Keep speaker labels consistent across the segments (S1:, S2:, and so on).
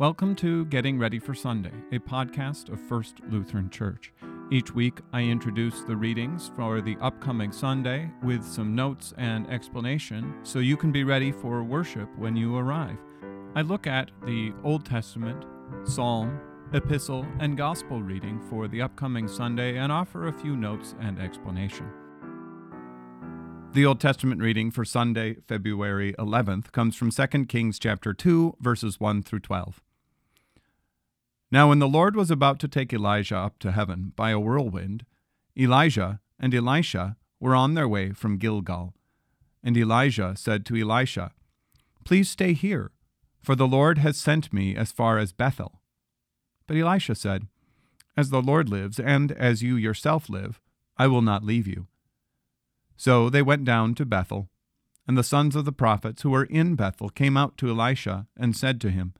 S1: Welcome to Getting Ready for Sunday, a podcast of First Lutheran Church. Each week, I introduce the readings for the upcoming Sunday with some notes and explanation so you can be ready for worship when you arrive. I look at the Old Testament, Psalm, Epistle, and Gospel reading for the upcoming Sunday and offer a few notes and explanation. The Old Testament reading for Sunday, February 11th, comes from 2 Kings chapter 2, verses 1 through 12. Now, when the Lord was about to take Elijah up to heaven by a whirlwind, Elijah and Elisha were on their way from Gilgal. And Elijah said to Elisha, Please stay here, for the Lord has sent me as far as Bethel. But Elisha said, As the Lord lives, and as you yourself live, I will not leave you. So they went down to Bethel, and the sons of the prophets who were in Bethel came out to Elisha and said to him,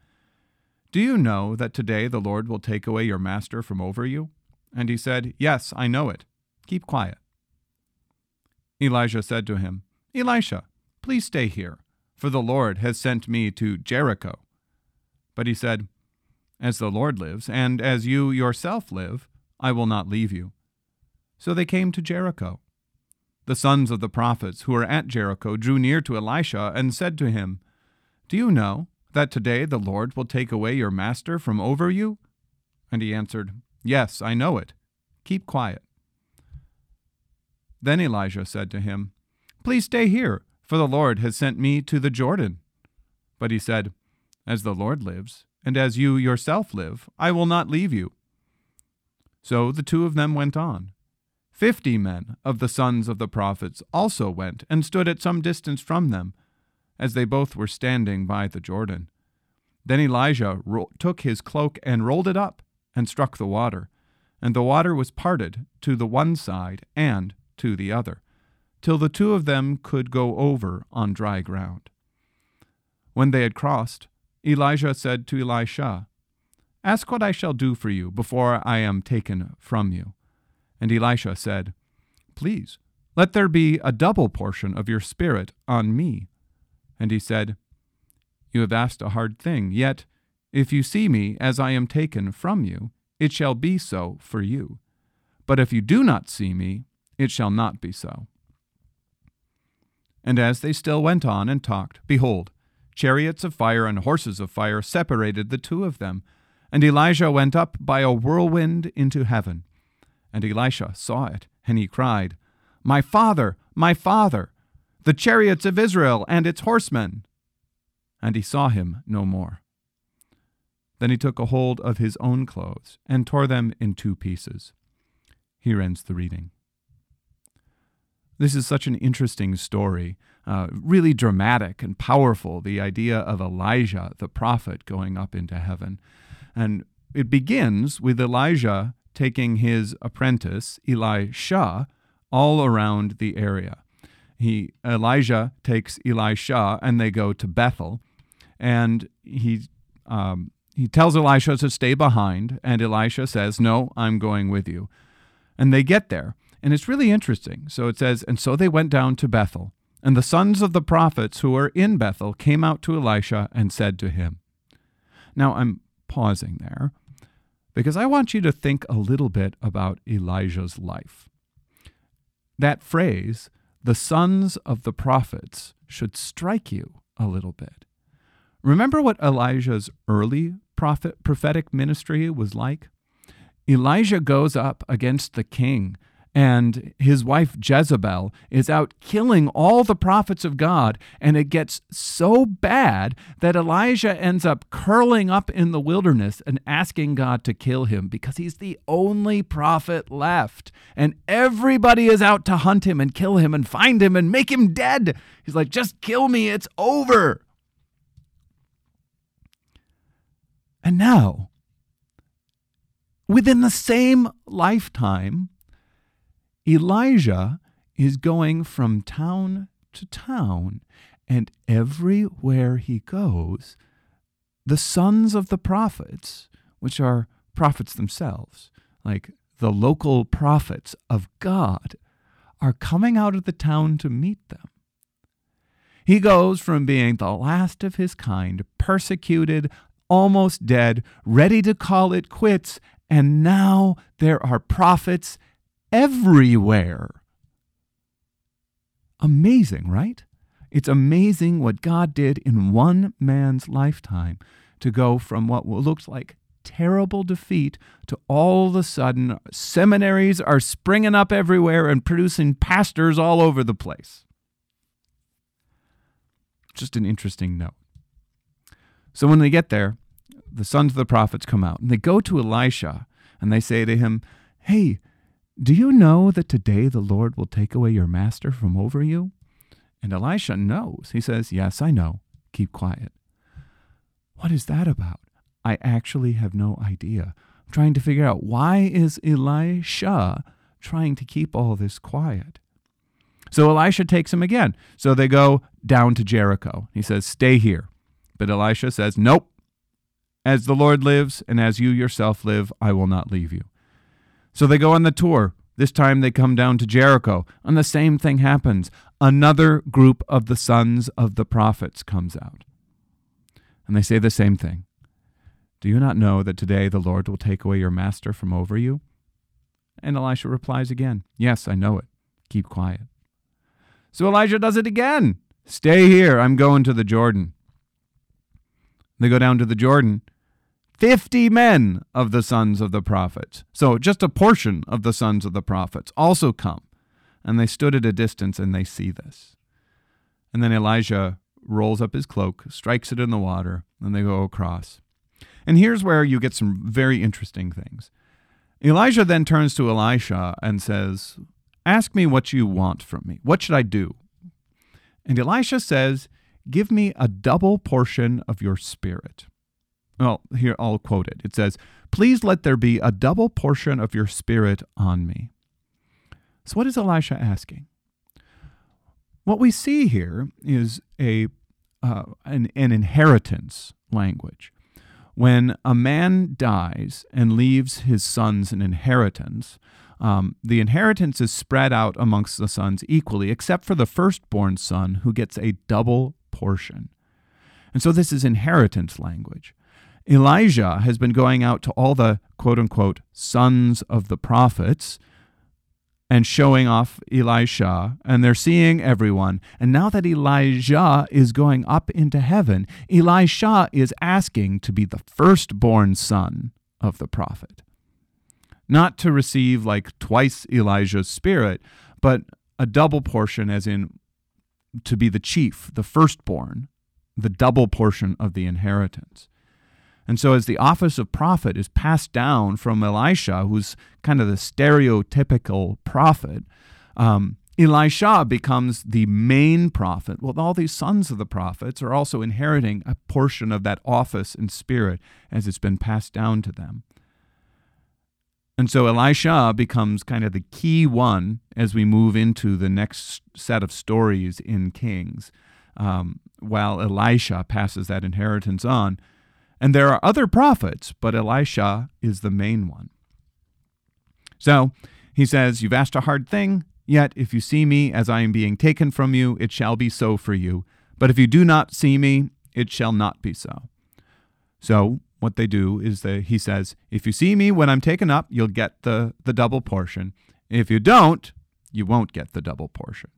S1: do you know that today the Lord will take away your master from over you? And he said, Yes, I know it. Keep quiet. Elijah said to him, Elisha, please stay here, for the Lord has sent me to Jericho. But he said, As the Lord lives, and as you yourself live, I will not leave you. So they came to Jericho. The sons of the prophets who were at Jericho drew near to Elisha and said to him, Do you know that today the Lord will take away your master from over you? And he answered, Yes, I know it. Keep quiet. Then Elijah said to him, Please stay here, for the Lord has sent me to the Jordan. But he said, As the Lord lives, and as you yourself live, I will not leave you. So the two of them went on. Fifty men of the sons of the prophets also went and stood at some distance from them as they both were standing by the Jordan. Then Elijah ro- took his cloak and rolled it up and struck the water, and the water was parted to the one side and to the other, till the two of them could go over on dry ground. When they had crossed, Elijah said to Elisha, Ask what I shall do for you before I am taken from you. And Elisha said, Please, let there be a double portion of your spirit on me. And he said, You have asked a hard thing, yet if you see me as I am taken from you, it shall be so for you. But if you do not see me, it shall not be so. And as they still went on and talked, behold, chariots of fire and horses of fire separated the two of them. And Elijah went up by a whirlwind into heaven. And Elisha saw it, and he cried, My father, my father, the chariots of Israel and its horsemen. And he saw him no more. Then he took a hold of his own clothes and tore them in two pieces. Here ends the reading. This is such an interesting story, uh, really dramatic and powerful. The idea of Elijah, the prophet, going up into heaven. And it begins with Elijah taking his apprentice, Elisha, all around the area he Elijah takes Elisha and they go to Bethel, and he um, he tells Elisha to stay behind, and Elisha says, "No, I'm going with you." And they get there, and it's really interesting. So it says, and so they went down to Bethel, and the sons of the prophets who were in Bethel came out to Elisha and said to him. Now I'm pausing there because I want you to think a little bit about Elijah's life. That phrase the sons of the prophets should strike you a little bit. Remember what Elijah's early prophet prophetic ministry was like? Elijah goes up against the king and his wife Jezebel is out killing all the prophets of God. And it gets so bad that Elijah ends up curling up in the wilderness and asking God to kill him because he's the only prophet left. And everybody is out to hunt him and kill him and find him and make him dead. He's like, just kill me, it's over. And now, within the same lifetime, Elijah is going from town to town, and everywhere he goes, the sons of the prophets, which are prophets themselves, like the local prophets of God, are coming out of the town to meet them. He goes from being the last of his kind, persecuted, almost dead, ready to call it quits, and now there are prophets everywhere. Amazing, right? It's amazing what God did in one man's lifetime to go from what looked like terrible defeat to all of a sudden seminaries are springing up everywhere and producing pastors all over the place. Just an interesting note. So when they get there, the sons of the prophets come out and they go to Elisha and they say to him, Hey, do you know that today the Lord will take away your master from over you? And Elisha knows. He says, Yes, I know. Keep quiet. What is that about? I actually have no idea. I'm trying to figure out why is Elisha trying to keep all this quiet? So Elisha takes him again. So they go down to Jericho. He says, Stay here. But Elisha says, Nope. As the Lord lives and as you yourself live, I will not leave you. So they go on the tour. This time they come down to Jericho, and the same thing happens. Another group of the sons of the prophets comes out. And they say the same thing Do you not know that today the Lord will take away your master from over you? And Elisha replies again, Yes, I know it. Keep quiet. So Elijah does it again. Stay here. I'm going to the Jordan. They go down to the Jordan. 50 men of the sons of the prophets. So just a portion of the sons of the prophets also come. And they stood at a distance and they see this. And then Elijah rolls up his cloak, strikes it in the water, and they go across. And here's where you get some very interesting things. Elijah then turns to Elisha and says, Ask me what you want from me. What should I do? And Elisha says, Give me a double portion of your spirit. Well, here I'll quote it. It says, Please let there be a double portion of your spirit on me. So, what is Elisha asking? What we see here is a, uh, an, an inheritance language. When a man dies and leaves his sons an inheritance, um, the inheritance is spread out amongst the sons equally, except for the firstborn son who gets a double portion. And so this is inheritance language. Elijah has been going out to all the quote unquote sons of the prophets and showing off Elisha, and they're seeing everyone. And now that Elijah is going up into heaven, Elisha is asking to be the firstborn son of the prophet not to receive like twice Elijah's spirit, but a double portion, as in to be the chief, the firstborn, the double portion of the inheritance. And so, as the office of prophet is passed down from Elisha, who's kind of the stereotypical prophet, um, Elisha becomes the main prophet. Well, all these sons of the prophets are also inheriting a portion of that office and spirit as it's been passed down to them. And so Elisha becomes kind of the key one as we move into the next set of stories in Kings, um, while Elisha passes that inheritance on. And there are other prophets, but Elisha is the main one. So he says, You've asked a hard thing, yet if you see me as I am being taken from you, it shall be so for you. But if you do not see me, it shall not be so. So what they do is that he says, if you see me when I'm taken up, you'll get the, the double portion. If you don't, you won't get the double portion.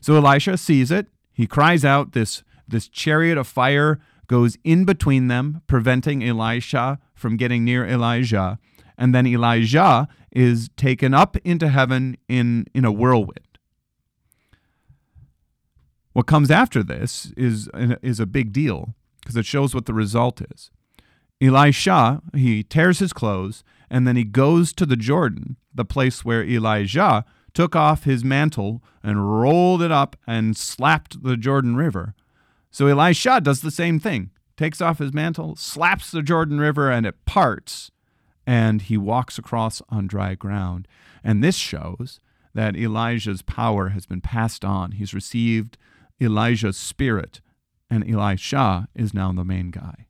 S1: So Elisha sees it. He cries out. This, this chariot of fire goes in between them, preventing Elisha from getting near Elijah. And then Elijah is taken up into heaven in, in a whirlwind. What comes after this is, is a big deal because it shows what the result is. Elisha, he tears his clothes, and then he goes to the Jordan, the place where Elijah took off his mantle and rolled it up and slapped the Jordan River. So Elisha does the same thing takes off his mantle, slaps the Jordan River, and it parts, and he walks across on dry ground. And this shows that Elijah's power has been passed on. He's received Elijah's spirit, and Elisha is now the main guy.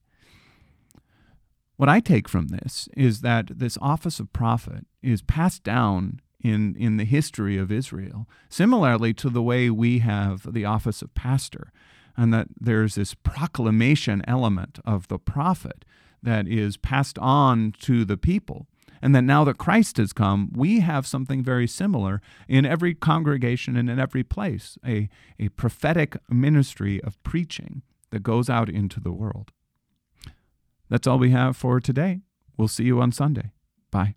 S1: What I take from this is that this office of prophet is passed down in, in the history of Israel, similarly to the way we have the office of pastor. And that there's this proclamation element of the prophet that is passed on to the people. And that now that Christ has come, we have something very similar in every congregation and in every place a, a prophetic ministry of preaching that goes out into the world. That's all we have for today. We'll see you on Sunday. Bye.